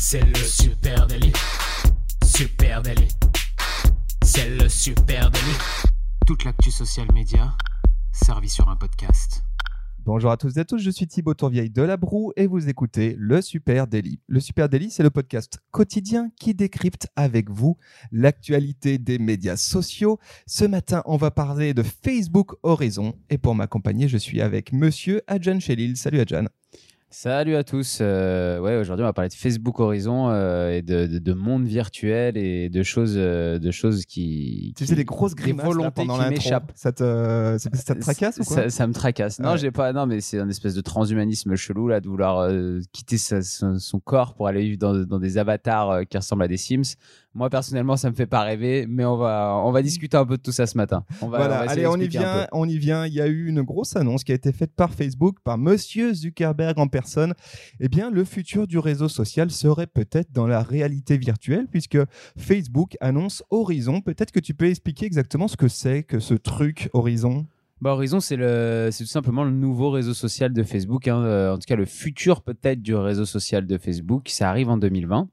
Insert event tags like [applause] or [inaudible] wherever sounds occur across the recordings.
C'est le super délit. Super délit. C'est le super délit. Toute l'actu social média servie sur un podcast. Bonjour à tous et à tous, je suis Thibaut Tourvieille de La Broue et vous écoutez Le Super Daily. Le Super Daily, c'est le podcast quotidien qui décrypte avec vous l'actualité des médias sociaux. Ce matin, on va parler de Facebook Horizon et pour m'accompagner, je suis avec monsieur Adjan Chelil. Salut Adjan. Salut à tous. Euh, ouais, aujourd'hui, on va parler de Facebook Horizon euh, et de, de, de, monde virtuel et de choses, euh, de choses qui. Tu faisais des grosses grimaces des volontés pendant qui m'échappent. Ça te, ça, ça te tracasse ou quoi ça, ça, me tracasse. Non, j'ai pas. Non, mais c'est un espèce de transhumanisme chelou là, de vouloir quitter sa, son, son, corps pour aller vivre dans, dans des avatars qui ressemblent à des Sims. Moi personnellement, ça me fait pas rêver, mais on va on va discuter un peu de tout ça ce matin. On va, voilà, allez, on y vient, on y vient. Il y a eu une grosse annonce qui a été faite par Facebook, par Monsieur Zuckerberg en personne. Eh bien, le futur du réseau social serait peut-être dans la réalité virtuelle, puisque Facebook annonce Horizon. Peut-être que tu peux expliquer exactement ce que c'est que ce truc Horizon? Bah Horizon, c'est tout simplement le nouveau réseau social de Facebook. Hein. Euh, en tout cas, le futur peut-être du réseau social de Facebook. Ça arrive en 2020.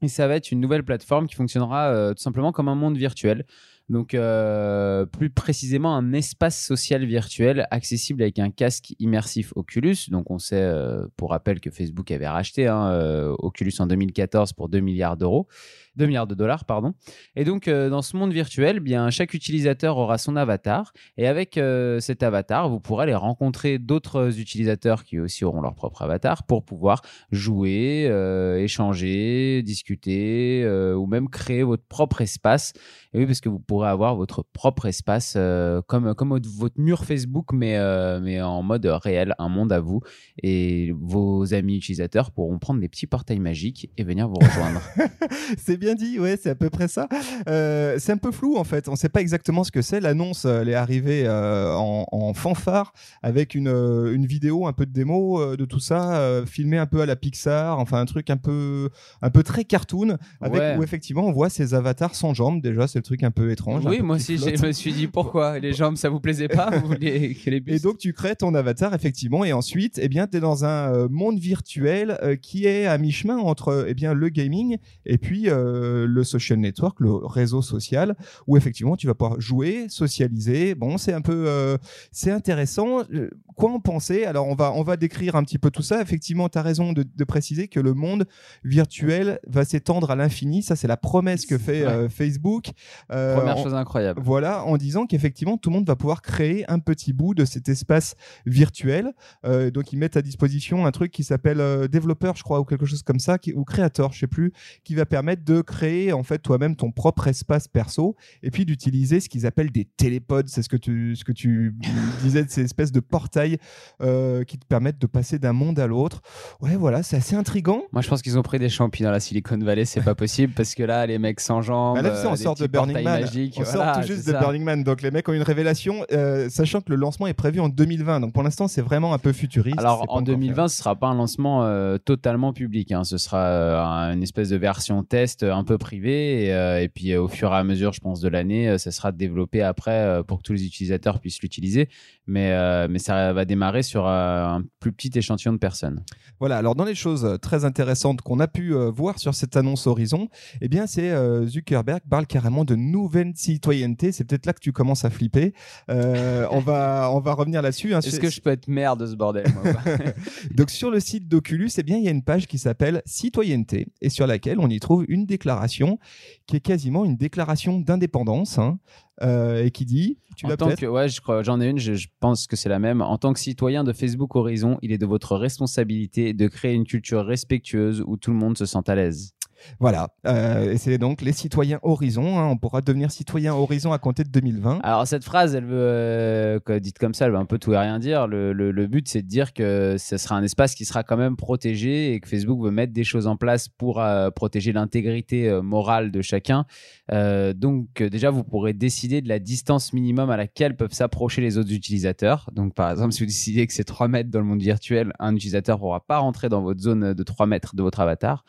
Et ça va être une nouvelle plateforme qui fonctionnera euh, tout simplement comme un monde virtuel. Donc, euh, plus précisément, un espace social virtuel accessible avec un casque immersif Oculus. Donc, on sait, euh, pour rappel, que Facebook avait racheté hein, euh, Oculus en 2014 pour 2 milliards d'euros. 2 milliards de dollars, pardon. Et donc, euh, dans ce monde virtuel, bien, chaque utilisateur aura son avatar. Et avec euh, cet avatar, vous pourrez aller rencontrer d'autres utilisateurs qui aussi auront leur propre avatar pour pouvoir jouer, euh, échanger, discuter ou même créer votre propre espace. Et oui, parce que vous pourrez avoir votre propre espace comme, comme votre mur Facebook, mais, mais en mode réel, un monde à vous. Et vos amis utilisateurs pourront prendre des petits portails magiques et venir vous rejoindre. [laughs] [laughs] C'est bien dit, ouais, c'est à peu près ça. Euh, c'est un peu flou en fait, on ne sait pas exactement ce que c'est. L'annonce, elle est arrivée euh, en, en, fanfare avec une, euh, une vidéo, un peu de démo euh, de tout ça, filmé un peu à la Pixar, enfin un truc un peu, un peu très cartoon, avec Ouais. où effectivement on voit ces avatars sans jambes. Déjà, c'est le truc un peu étrange. Oui, peu moi aussi, je me suis dit pourquoi les jambes, ça vous plaisait pas Vous vouliez [laughs] que les Et donc tu crées ton avatar effectivement et ensuite eh bien tu es dans un monde virtuel qui est à mi-chemin entre eh bien le gaming et puis euh, le social network, le réseau social où effectivement tu vas pouvoir jouer, socialiser. Bon, c'est un peu euh, c'est intéressant. Euh, Quoi en penser? Alors on va on va décrire un petit peu tout ça. Effectivement, tu as raison de, de préciser que le monde virtuel va s'étendre à l'infini. Ça c'est la promesse que fait euh, Facebook. Euh, Première en- chose incroyable. voilà, en disant qu'effectivement, tout le monde va pouvoir créer un petit bout de cet espace virtuel. Euh, donc, ils mettent à disposition un truc qui s'appelle euh, développeur, je crois, ou quelque chose comme ça, qui, ou créateur, je sais plus, qui va permettre de créer en fait toi-même ton propre espace perso et puis d'utiliser ce qu'ils appellent des télépodes. C'est ce que tu, ce que tu [laughs] disais de ces espèces de portails euh, qui te permettent de passer d'un monde à l'autre. Ouais, voilà, c'est assez intrigant. Moi, je pense qu'ils ont pris des champions dans la Silicon Valley, c'est pas possible parce que là, les mecs sans jambes, Bah là, tu sais, euh, on sort de Burning Man. magiques, on voilà, sort tout juste de ça. Burning Man. Donc les mecs ont une révélation, euh, sachant que le lancement est prévu en 2020. Donc pour l'instant, c'est vraiment un peu futuriste. Alors en encore 2020, ce sera pas un lancement totalement public. hein. Ce sera une espèce de version test un peu privée. Et, euh, et puis euh, au fur et à mesure, je pense, de l'année, euh, ça sera développé après euh, pour que tous les utilisateurs puissent l'utiliser. Mais, euh, mais ça va démarrer sur euh, un plus petit échantillon de personnes. Voilà, alors dans les choses très intéressantes qu'on a pu euh, voir sur cette annonce Horizon, eh bien c'est euh, Zuckerberg parle carrément de nouvelle citoyenneté. C'est peut-être là que tu commences à flipper. Euh, on va on va revenir là-dessus. hein. Est-ce que je peux être maire de ce bordel moi, [laughs] Donc sur le site d'Oculus, eh bien il y a une page qui s'appelle Citoyenneté et sur laquelle on y trouve une déclaration qui est quasiment une déclaration d'indépendance hein, euh, et qui dit, tu En l'as tant peut-être. que, ouais, je crois, j'en ai une, je, je pense que c'est la même. En tant que citoyen de Facebook Horizon, il est de votre responsabilité de créer une culture respectueuse où tout le monde se sent à l'aise. Voilà, euh, et c'est donc les citoyens Horizon. hein, on pourra devenir citoyen Horizon à compter de 2020. Alors cette phrase, elle veut, euh, dite comme ça, elle veut un peu tout et rien dire. Le, but, c'est de dire que ce sera un espace qui sera quand même protégé et que Facebook veut mettre des choses en place pour euh, protéger l'intégrité euh, morale de chacun. Donc déjà, vous pourrez décider de la distance minimum à laquelle peuvent s'approcher les autres utilisateurs. Donc par exemple, si vous décidez que c'est 3 mètres dans le monde virtuel, un utilisateur ne pourra pas rentrer dans votre zone de 3 mètres de votre avatar.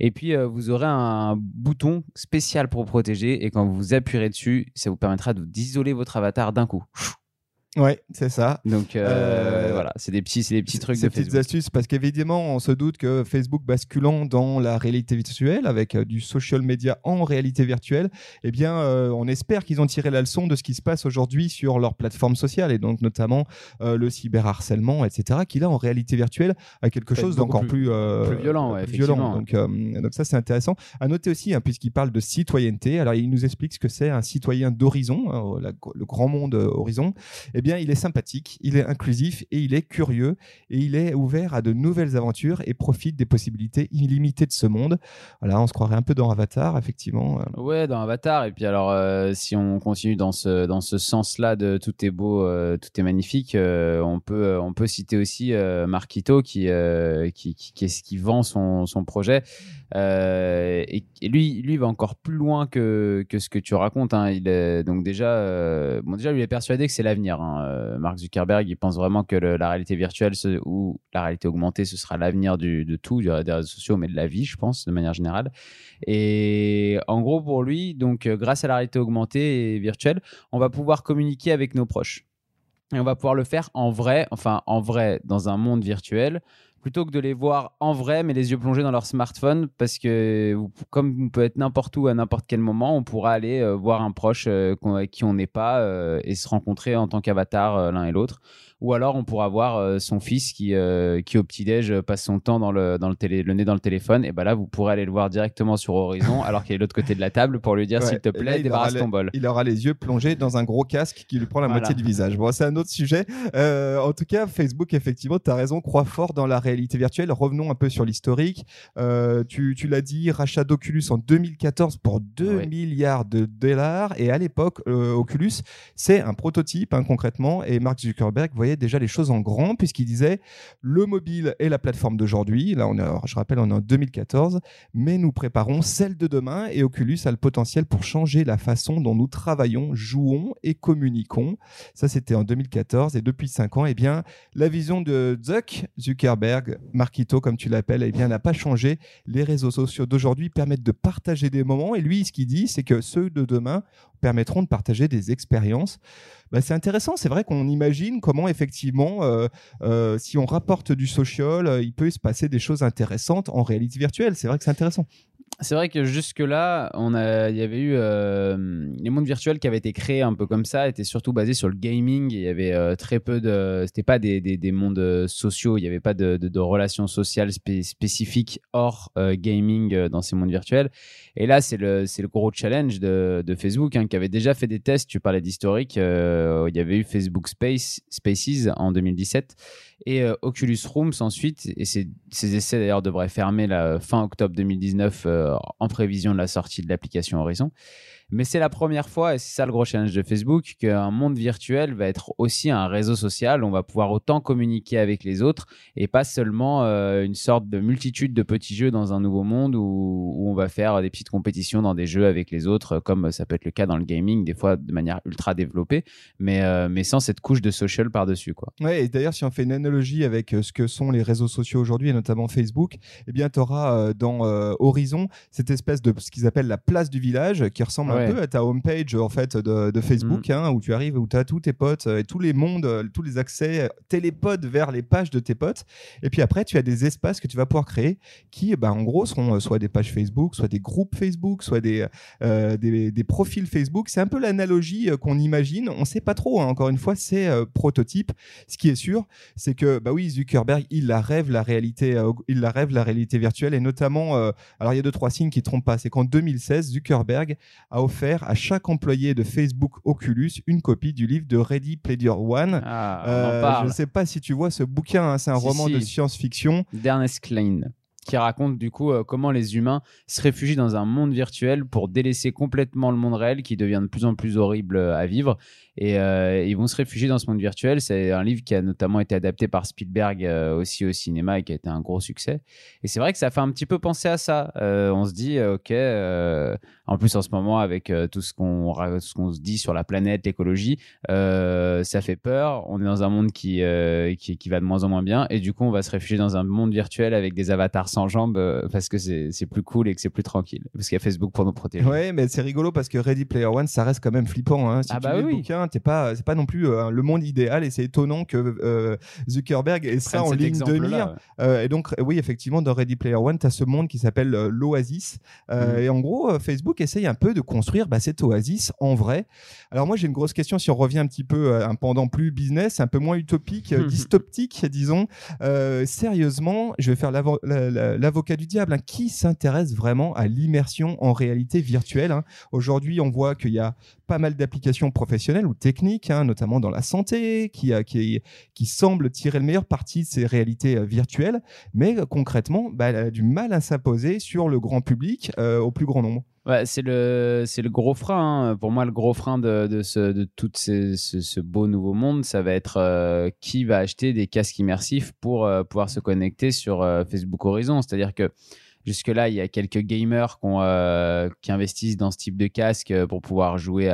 Et puis, euh, vous aurez un bouton spécial pour protéger. Et quand vous appuierez dessus, ça vous permettra d'isoler votre avatar d'un coup. Ouais, c'est ça. Donc euh, voilà, c'est des petits, c'est des petits trucs Ces de petites Facebook. astuces, parce qu'évidemment, on se doute que Facebook basculant dans la réalité virtuelle, avec euh, du social media en réalité virtuelle, eh bien, euh, on espère qu'ils ont tiré la leçon de ce qui se passe aujourd'hui sur leur plateforme sociale, et donc notamment euh, le cyberharcèlement, etc., qui là, en réalité virtuelle, a quelque chose d'encore plus, plus- euh, plus violent, ouais, plus violent. effectivement. Donc, euh, donc ça, c'est intéressant. À noter aussi, hein, puisqu'il parle de citoyenneté, alors il nous explique ce que c'est un citoyen d'horizon, hein, le grand monde euh, horizon. Eh bien, il est sympathique, il est inclusif et il est curieux et il est ouvert à de nouvelles aventures et profite des possibilités illimitées de ce monde. Voilà, on se croirait un peu dans Avatar, effectivement. euh. Ouais, dans Avatar. Et puis alors, euh, si on continue dans ce dans ce sens-là de tout est beau, euh, tout est magnifique, on peut on peut citer aussi Marquito qui qui qui, qui, vend son son projet. Et, lui, lui va encore plus loin que, que ce que tu racontes. hein. Il est, donc déjà, bon déjà, lui est persuadé que c'est l'avenir. hein. Euh, Mark Zuckerberg, il pense vraiment que la réalité virtuelle ou la réalité augmentée, ce sera l'avenir de tout, des réseaux sociaux, mais de la vie, je pense, de manière générale. Et en gros, pour lui, donc, euh, grâce à la réalité augmentée et virtuelle, on va pouvoir communiquer avec nos proches. Et on va pouvoir le faire en vrai, enfin en vrai, dans un monde virtuel, plutôt que de les voir en vrai, mais les yeux plongés dans leur smartphone, parce que comme on peut être n'importe où à n'importe quel moment, on pourra aller euh, voir un proche euh, avec qui on n'est pas euh, et se rencontrer en tant qu'avatar l'un et l'autre. Ou alors on pourra voir euh, son fils qui, euh, qui au petit-déj euh, passe son temps dans le, dans le, télé, le nez dans le téléphone. Et ben là, vous pourrez aller le voir directement sur Horizon, alors qu'il est de l'autre côté de la table pour lui dire Ouais. s'il te là, plaît, il aura débarrasse les- ton bol. Il aura les yeux plongés dans un gros casque qui lui prend la Voilà. moitié du visage. Bon, c'est un autre sujet. Euh, en tout cas, Facebook, effectivement, tu as raison, croit fort dans la réalité virtuelle. Revenons un peu sur l'historique. Euh, tu tu l'as dit, rachat d'Oculus en 2014 pour 2 Ouais. milliards de dollars. Et à l'époque, euh, Oculus, c'est un prototype, hein, concrètement. Et Mark Zuckerberg voyait déjà les choses en grand, puisqu'il disait le mobile est la plateforme d'aujourd'hui. Là, on est, je rappelle, on est en 2014 mais nous préparons celle de demain et Oculus a le potentiel pour changer la façon dont nous travaillons, jouons et communiquons. Ça, c'était en 2014 et depuis 5 ans, eh bien, la vision de Zuck, Zuckerberg, Marquito, comme tu l'appelles, eh bien, n'a pas changé. Les réseaux sociaux d'aujourd'hui permettent de partager des moments et lui, ce qu'il dit, c'est que ceux de demain permettront de partager des expériences. Bah, c'est intéressant, c'est vrai qu'on imagine comment effectivement, euh, euh, si on rapporte du social, euh, il peut se passer des choses intéressantes en réalité virtuelle. C'est vrai que c'est intéressant. C'est vrai que jusque-là, on a, il y avait eu euh, les mondes virtuels qui avaient été créés un peu comme ça, étaient surtout basés sur le gaming. Il y avait euh, très peu de, c'était pas des, des, des mondes euh, sociaux, il n'y avait pas de, de, relations sociales spé- spécifiques hors euh, gaming dans ces mondes virtuels. Et là, c'est le, le gros challenge de, de Facebook hein, qui avait déjà fait des tests. Tu parlais d'historique, il y avait eu Facebook Space, Spaces en 2017 et euh, Oculus Rooms ensuite. Et ces, essais d'ailleurs devraient fermer la fin octobre 2019 euh, en prévision de la sortie de l'application Horizon. Mais c'est la première fois, et c'est ça le gros challenge de Facebook, qu'un monde virtuel va être aussi un réseau social. On va pouvoir autant communiquer avec les autres et pas seulement euh, une sorte de multitude de petits jeux dans un nouveau monde où, on va faire des petites compétitions dans des jeux avec les autres, comme ça peut être le cas dans le gaming, des fois de manière ultra développée, mais, euh, mais sans cette couche de social par-dessus. quoi. Ouais, et d'ailleurs, si on fait une analogie avec euh, ce que sont les réseaux sociaux aujourd'hui, et notamment Facebook, eh bien, tu auras dans euh, Horizon cette espèce de ce qu'ils appellent la place du village, qui ressemble Ouais. Un peu à ta homepage en fait de, de Facebook, hein, où tu arrives, où tu as tous tes potes euh, et tous les mondes, euh, tous les accès euh, télépodes vers les pages de tes potes. Et puis après, tu as des espaces que tu vas pouvoir créer qui, bah, en gros, seront soit des pages Facebook, soit des groupes Facebook, soit des, euh, des, des profils Facebook. C'est un peu l'analogie qu'on imagine. On sait pas trop. hein. Encore une fois, c'est euh, prototype. Ce qui est sûr, c'est que bah oui, Zuckerberg, il la rêve la réalité, euh, il la rêve la réalité virtuelle et notamment, alors il y a deux trois signes qui trompent pas. C'est qu'en 2016, Zuckerberg a offert à chaque employé de Facebook Oculus une copie du livre de Ready Player One. Ah, on Euh, en parle. je ne sais pas si tu vois ce bouquin, hein, c'est un Si, roman si. de science-fiction. d'Ernest Klein qui raconte du coup euh, comment les humains se réfugient dans un monde virtuel pour délaisser complètement le monde réel qui devient de plus en plus horrible euh, à vivre et euh, ils vont se réfugier dans ce monde virtuel c'est un livre qui a notamment été adapté par Spielberg aussi au cinéma et qui a été un gros succès et c'est vrai que ça fait un petit peu penser à ça on se dit ok en plus en ce moment avec tout ce qu'on qu'on se dit sur la planète l'écologie ça fait peur. On est dans un monde qui, qui, qui va de moins en moins bien. Et du coup, on va se réfugier dans un monde virtuel avec des avatars sans jambes euh, parce que c'est plus cool et que c'est plus tranquille. Parce qu'il y a Facebook pour nous protéger. Ouais, mais c'est rigolo parce que Ready Player One, ça reste quand même flippant. Hein. Si Ah tu bah lis oui. le bouquin, t'es pas, c'est pas non plus euh, le monde idéal et c'est étonnant que euh, Zuckerberg ait ça en cet ligne de mire. ouais. Euh, et donc, oui, effectivement, dans Ready Player One, tu as ce monde qui s'appelle l'Oasis. Mhm. Et en gros, Facebook essaye un peu de construire bah, cette Oasis en vrai. Alors, moi, j'ai une grosse question si on revient un petit peu à un pendant plus business, un peu moins utopique, [laughs] dystoptique, disons. Sérieusement, je vais faire l'avo- la- la- l'avocat du diable. hein. Qui s'intéresse vraiment à l'immersion en réalité virtuelle hein Aujourd'hui, on voit qu'il y a pas mal d'applications professionnelles ou techniques, hein, notamment dans la santé, qui, qui semblent tirer le meilleur parti de ces réalités euh, virtuelles, mais euh, concrètement, bah, elle a du mal à s'imposer sur le grand public euh, au plus grand nombre. C'est le c'est le gros frein. hein. Pour moi, le gros frein de tout ce beau nouveau monde, ça va être euh, qui va acheter des casques immersifs pour euh, pouvoir se connecter sur euh, Facebook Horizon. C'est-à-dire que Jusque-là, il y a quelques gamers euh, qui investissent dans ce type de casque euh, pour pouvoir jouer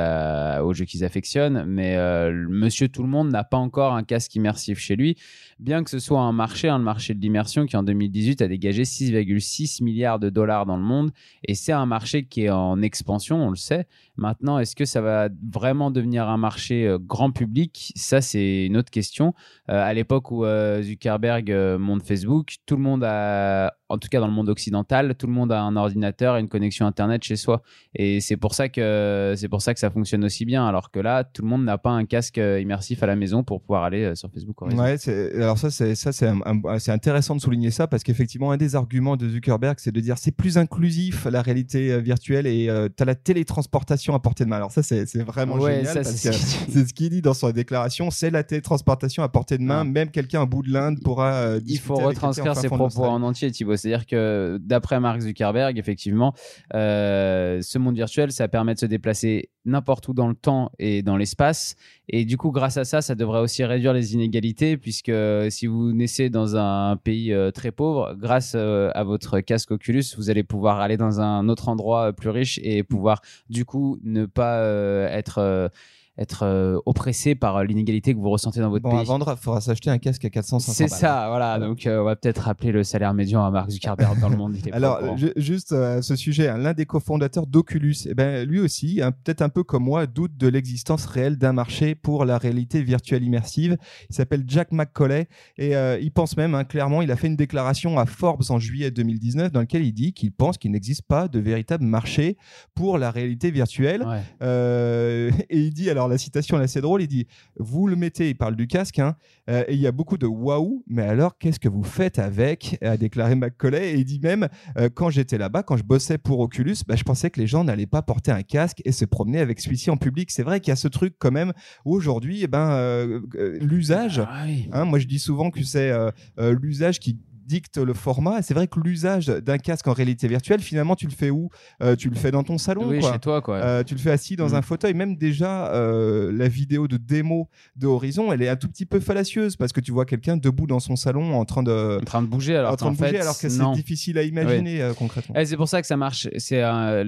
aux jeux qu'ils affectionnent. Mais euh, monsieur tout le monde n'a pas encore un casque immersif chez lui, bien que ce soit un marché, hein, le marché de l'immersion, qui en 2018 a dégagé 6,6 milliards de dollars dans le monde. Et c'est un marché qui est en expansion, on le sait. Maintenant, est-ce que ça va vraiment devenir un marché grand public? Ça, c'est une autre question. À l'époque où Zuckerberg monte Facebook, tout le monde a, en tout cas dans le monde occidental, tout le monde a un ordinateur et une connexion Internet chez soi. Et c'est pour ça que c'est pour ça que ça fonctionne aussi bien. Alors que là, tout le monde n'a pas un casque euh, immersif à la maison pour pouvoir aller euh, sur Facebook. Ouais, alors ça, c'est ça, c'est intéressant de souligner ça parce qu'effectivement, un des arguments de Zuckerberg, c'est de dire c'est plus inclusif la réalité euh, virtuelle et tu as la télétransportation à portée de main. Alors ça, c'est vraiment Ouais, [laughs] génial c'est ce qu'il dit. dans sa déclaration, c'est la télétransportation à portée de main. Ah. Même quelqu'un à bout de l'Inde pourra. euh, il faut retranscrire ses propos en entier, Thibaut. C'est-à-dire que d'après Mark Zuckerberg, effectivement, euh, ce monde virtuel, ça permet de se déplacer n'importe où dans le temps et dans l'espace. Et du coup, grâce à ça, ça devrait aussi réduire les inégalités, puisque si vous naissez dans un pays euh, très pauvre, grâce euh, à votre casque Oculus, vous allez pouvoir aller dans un autre endroit euh, plus riche et pouvoir, du coup, ne pas euh, être... être euh, oppressé par euh, l'inégalité que vous ressentez dans votre Bon, à pays. vendre, il faudra s'acheter un casque à 400 500 C'est ça, voilà. Donc, euh, on va peut-être rappeler le salaire médian à Mark Zuckerberg dans le monde. il est Alors, juste euh, à ce sujet, hein, l'un des cofondateurs d'Oculus, eh ben, lui aussi, hein, peut-être un peu comme moi, doute de l'existence réelle d'un marché pour la réalité virtuelle immersive. Il s'appelle Jack McCauley et euh, il pense même, hein, clairement, il a fait une déclaration à Forbes en juillet 2019 dans laquelle il dit qu'il pense qu'il n'existe pas de véritable marché pour la réalité virtuelle. Ouais. [laughs] Et il dit, alors la citation elle est assez drôle, il dit, vous le mettez, il parle du casque, hein, euh, et il y a beaucoup de waouh, mais alors qu'est-ce que vous faites avec? a déclaré McCauley, et il dit même, euh, quand j'étais là-bas, quand je bossais pour Oculus, bah, je pensais que les gens n'allaient pas porter un casque et se promener avec celui-ci en public. C'est vrai qu'il y a ce truc quand même où aujourd'hui, eh ben, euh, l'usage, Ah oui. Hein, moi, je dis souvent que c'est l'usage qui dicte le format. Et C'est vrai que l'usage d'un casque en réalité virtuelle, finalement, tu le fais où? Euh, Tu le fais dans ton salon, Oui, quoi. chez toi, quoi. Euh, tu le fais assis dans Mhm. un fauteuil. Même déjà, euh, la vidéo de démo de Horizon, elle est un tout petit peu fallacieuse parce que tu vois quelqu'un debout dans son salon en train de, en train de bouger, alors en train de qu'en bouger, fait, alors que c'est difficile à imaginer concrètement. Eh, c'est pour ça que ça marche. C'est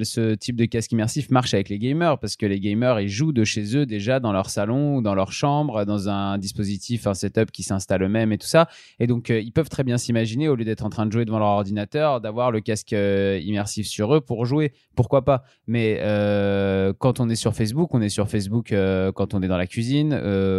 ce type de casque immersif marche avec les gamers parce que les gamers ils jouent de chez eux déjà dans leur salon ou dans leur chambre, dans un dispositif, un setup qui s'installe eux-mêmes et tout ça. Et donc ils peuvent très bien s'imaginer au lieu d'être en train de jouer devant leur ordinateur, d'avoir le casque euh, immersif sur eux pour jouer. Pourquoi pas? Mais euh, quand on est sur Facebook, on est sur Facebook euh, quand on est dans la cuisine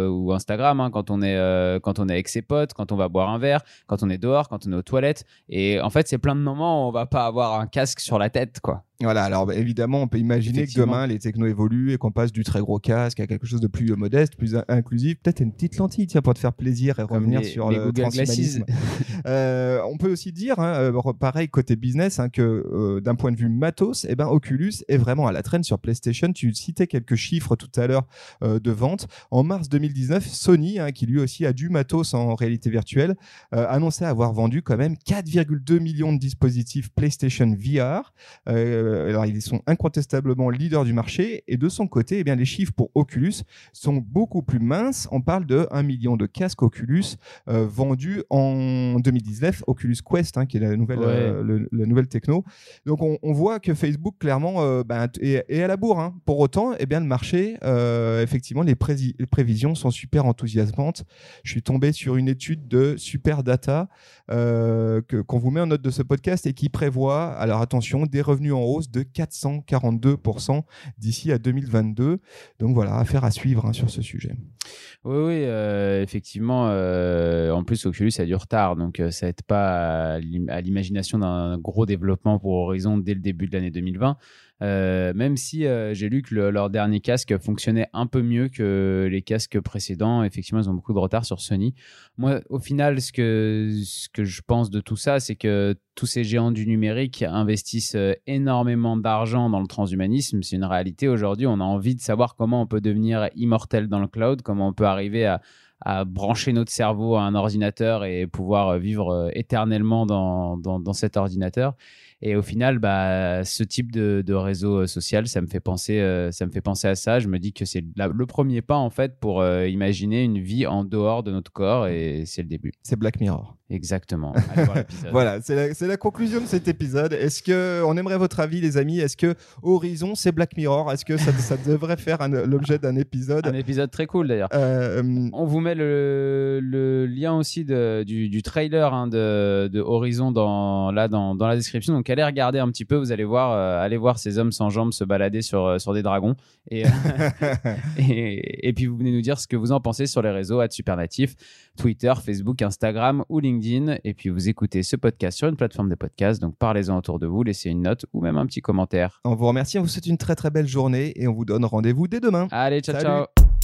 ou Instagram, hein, quand on est quand on est avec ses potes, quand on va boire un verre, quand on est dehors, quand on est aux toilettes. Et en fait, c'est plein de moments où on va pas avoir un casque sur la tête, quoi. Voilà, alors bah, évidemment, on peut imaginer que demain, les technos évoluent et qu'on passe du très gros casque à quelque chose de plus modeste, plus in- inclusif. Peut-être une petite lentille, tiens, pour te faire plaisir et Comme revenir les- sur les le Google. [laughs] Euh, on peut aussi dire, hein, euh, re- pareil côté business, hein, que euh, d'un point de vue matos, eh ben, Oculus est vraiment à la traîne sur PlayStation. Tu citais quelques chiffres tout à l'heure euh, de vente. En mars 2019, Sony, hein, qui lui aussi a du matos en réalité virtuelle, euh, annonçait avoir vendu quand même 4,2 millions de dispositifs PlayStation VR. Euh, euh, alors ils sont incontestablement leaders du marché. Et de son côté, eh bien, les chiffres pour Oculus sont beaucoup plus minces. On parle de 1 million de casques Oculus euh, vendus en 2019, Oculus Quest, hein, qui est la nouvelle, Ouais. euh, le- la nouvelle techno. Donc on, on voit que Facebook clairement euh, ben, est, est à la bourre. hein. Pour autant, eh bien, le marché, euh, effectivement, les, prévisions sont super enthousiasmantes. Je suis tombé sur une étude de Super Data qu'on vous met en note de ce podcast et qui prévoit, alors attention, des revenus en hausse de 442% d'ici à 2022. Donc voilà, affaire à suivre hein, sur ce sujet. Oui, oui, euh, effectivement. euh, en plus, Oculus a du retard, donc euh, ça aide pas à l'imagination d'un gros développement pour Horizon dès le début de l'année 2020. Euh, même si euh, j'ai lu que le- leur dernier casque fonctionnait un peu mieux que les casques précédents, effectivement, ils ont beaucoup de retard sur Sony. Moi, au final, ce que, je pense de tout ça, c'est que tous ces géants du numérique investissent euh, énormément d'argent dans le transhumanisme. C'est une réalité aujourd'hui. On a envie de savoir comment on peut devenir immortel dans le cloud, comment on peut arriver à, brancher notre cerveau à un ordinateur et pouvoir vivre éternellement dans cet ordinateur. Et au final, bah, ce type de, de réseau euh, social, ça me fait penser, euh, ça me fait penser à ça. Je me dis que c'est le premier pas en fait pour euh, imaginer une vie en dehors de notre corps, et c'est le début. C'est Black Mirror. Exactement. [laughs] Allez voir l'épisode. Voilà, c'est la, conclusion de cet épisode. Est-ce que on aimerait votre avis, les amis? Est-ce que Horizon, c'est Black Mirror? Est-ce que ça, ça devrait faire l'objet d'un épisode? Un épisode très cool d'ailleurs. Euh, On vous met le, le lien aussi de- du, du trailer hein, de, de Horizon dans, là, dans, dans la description. Donc allez regarder un petit peu, vous allez voir, euh, allez voir ces hommes sans jambes se balader sur, euh, sur des dragons. Et, euh, [laughs] et, et puis vous venez nous dire ce que vous en pensez sur les réseaux, Supernatif, Twitter, Facebook, Instagram ou LinkedIn. Et puis vous écoutez ce podcast sur une plateforme de podcast. Donc parlez-en autour de vous, laissez une note ou même un petit commentaire. on vous remercie, on vous souhaite une très très belle journée et on vous donne rendez-vous dès demain. Allez, ciao, Salut. ciao